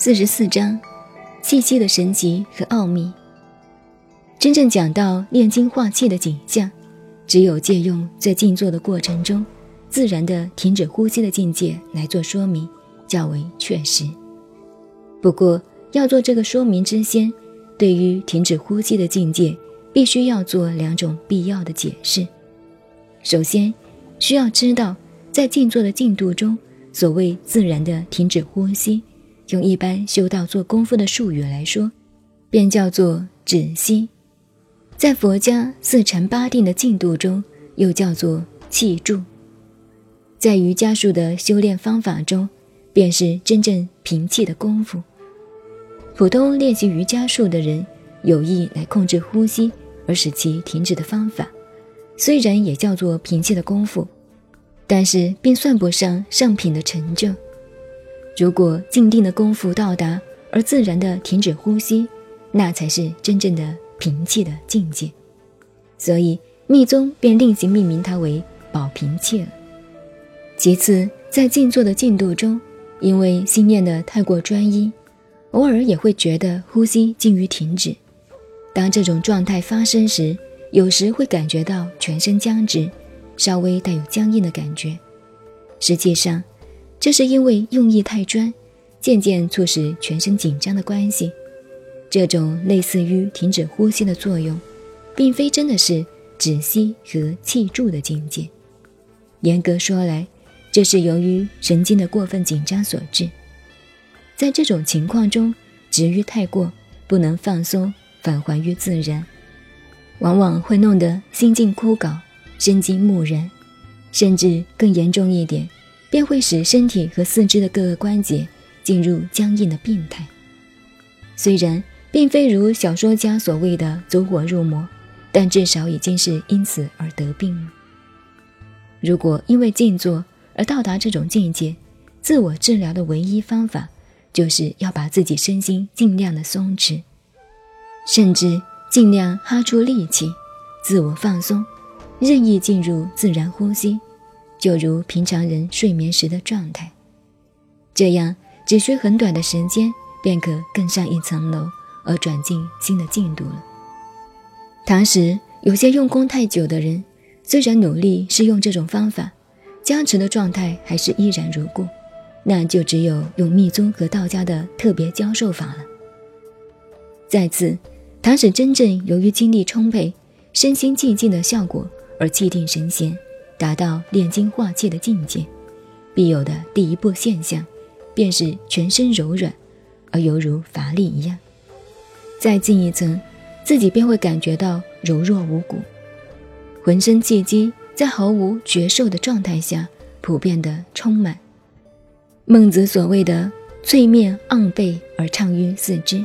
四十四章，气息的神奇和奥秘。真正讲到炼精化气的景象，只有借用在静坐的过程中自然的停止呼吸的境界来做说明，较为确实。不过，要做这个说明之先，对于停止呼吸的境界，必须要做两种必要的解释。首先，需要知道在静坐的进度中，所谓自然的停止呼吸。用一般修道做功夫的术语来说，便叫做止息。在佛家四禅八定的进度中，又叫做气住。在瑜伽术的修炼方法中，便是真正平气的功夫。普通练习瑜伽术的人，有意来控制呼吸而使其停止的方法，虽然也叫做平气的功夫，但是并算不上上品的成就。如果静定的功夫到达而自然的停止呼吸，那才是真正的平气的境界。所以密宗便另行命名它为保平气了。其次，在静坐的进度中，因为心念的太过专一，偶尔也会觉得呼吸近于停止。当这种状态发生时，有时会感觉到全身僵直，稍微带有僵硬的感觉。实际上。这是因为用意太专，渐渐促使全身紧张的关系。这种类似于停止呼吸的作用，并非真的是止息和气住的境界。严格说来，这是由于神经的过分紧张所致。在这种情况中，执欲太过，不能放松，返还于自然，往往会弄得心境枯槁，身经木然，甚至更严重一点。便会使身体和四肢的各个关节进入僵硬的病态。虽然并非如小说家所谓的走火入魔，但至少已经是因此而得病了。如果因为静坐而到达这种境界，自我治疗的唯一方法就是要把自己身心尽量的松弛，甚至尽量哈出力气，自我放松，任意进入自然呼吸。就如平常人睡眠时的状态，这样只需很短的时间，便可更上一层楼，而转进新的进度了。唐时有些用功太久的人，虽然努力是用这种方法，僵持的状态还是依然如故，那就只有用密宗和道家的特别教授法了。再次，唐使真正由于精力充沛、身心寂静的效果而气定神闲。达到炼精化气的境界，必有的第一步现象，便是全身柔软，而犹如乏力一样。再进一层，自己便会感觉到柔弱无骨，浑身气机在毫无觉受的状态下，普遍的充满。孟子所谓的“翠面昂背而畅于四肢”，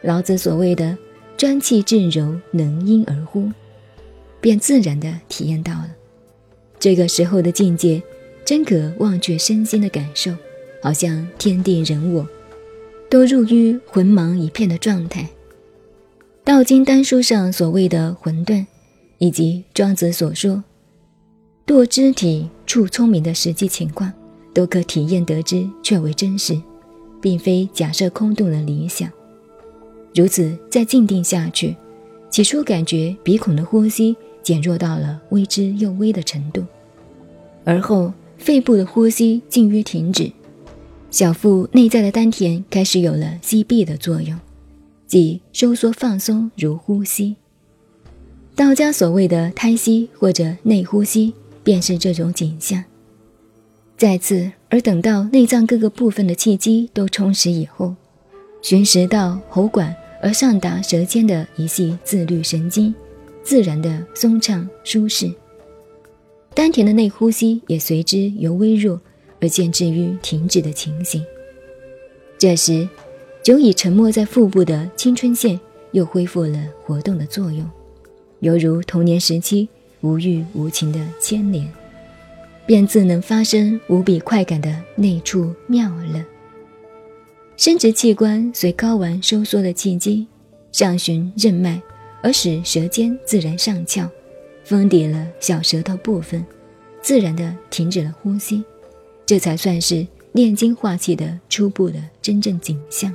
老子所谓的“专气致柔，能婴而呼”，便自然的体验到了。这个时候的境界，真可忘却身心的感受，好像天地人我，都入于浑茫一片的状态。道经丹书上所谓的混沌，以及庄子所说堕肢体触聪明的实际情况，都可体验得知，却为真实，并非假设空洞的理想。如此再静定下去，起初感觉鼻孔的呼吸。减弱到了微之又微的程度，而后肺部的呼吸近于停止，小腹内在的丹田开始有了吸闭的作用，即收缩放松如呼吸。道家所谓的胎息或者内呼吸，便是这种景象。再次，而等到内脏各个部分的气机都充实以后，循食到喉管而上达舌尖的一系自律神经。自然的松畅舒适，丹田的内呼吸也随之由微弱而渐至于停止的情形。这时，久已沉没在腹部的青春线又恢复了活动的作用，犹如童年时期无欲无情的牵连，便自能发生无比快感的内处妙乐。生殖器官随睾丸收缩的契机，上循任脉。而使舌尖自然上翘，封抵了小舌头部分，自然的停止了呼吸，这才算是炼精化气的初步的真正景象。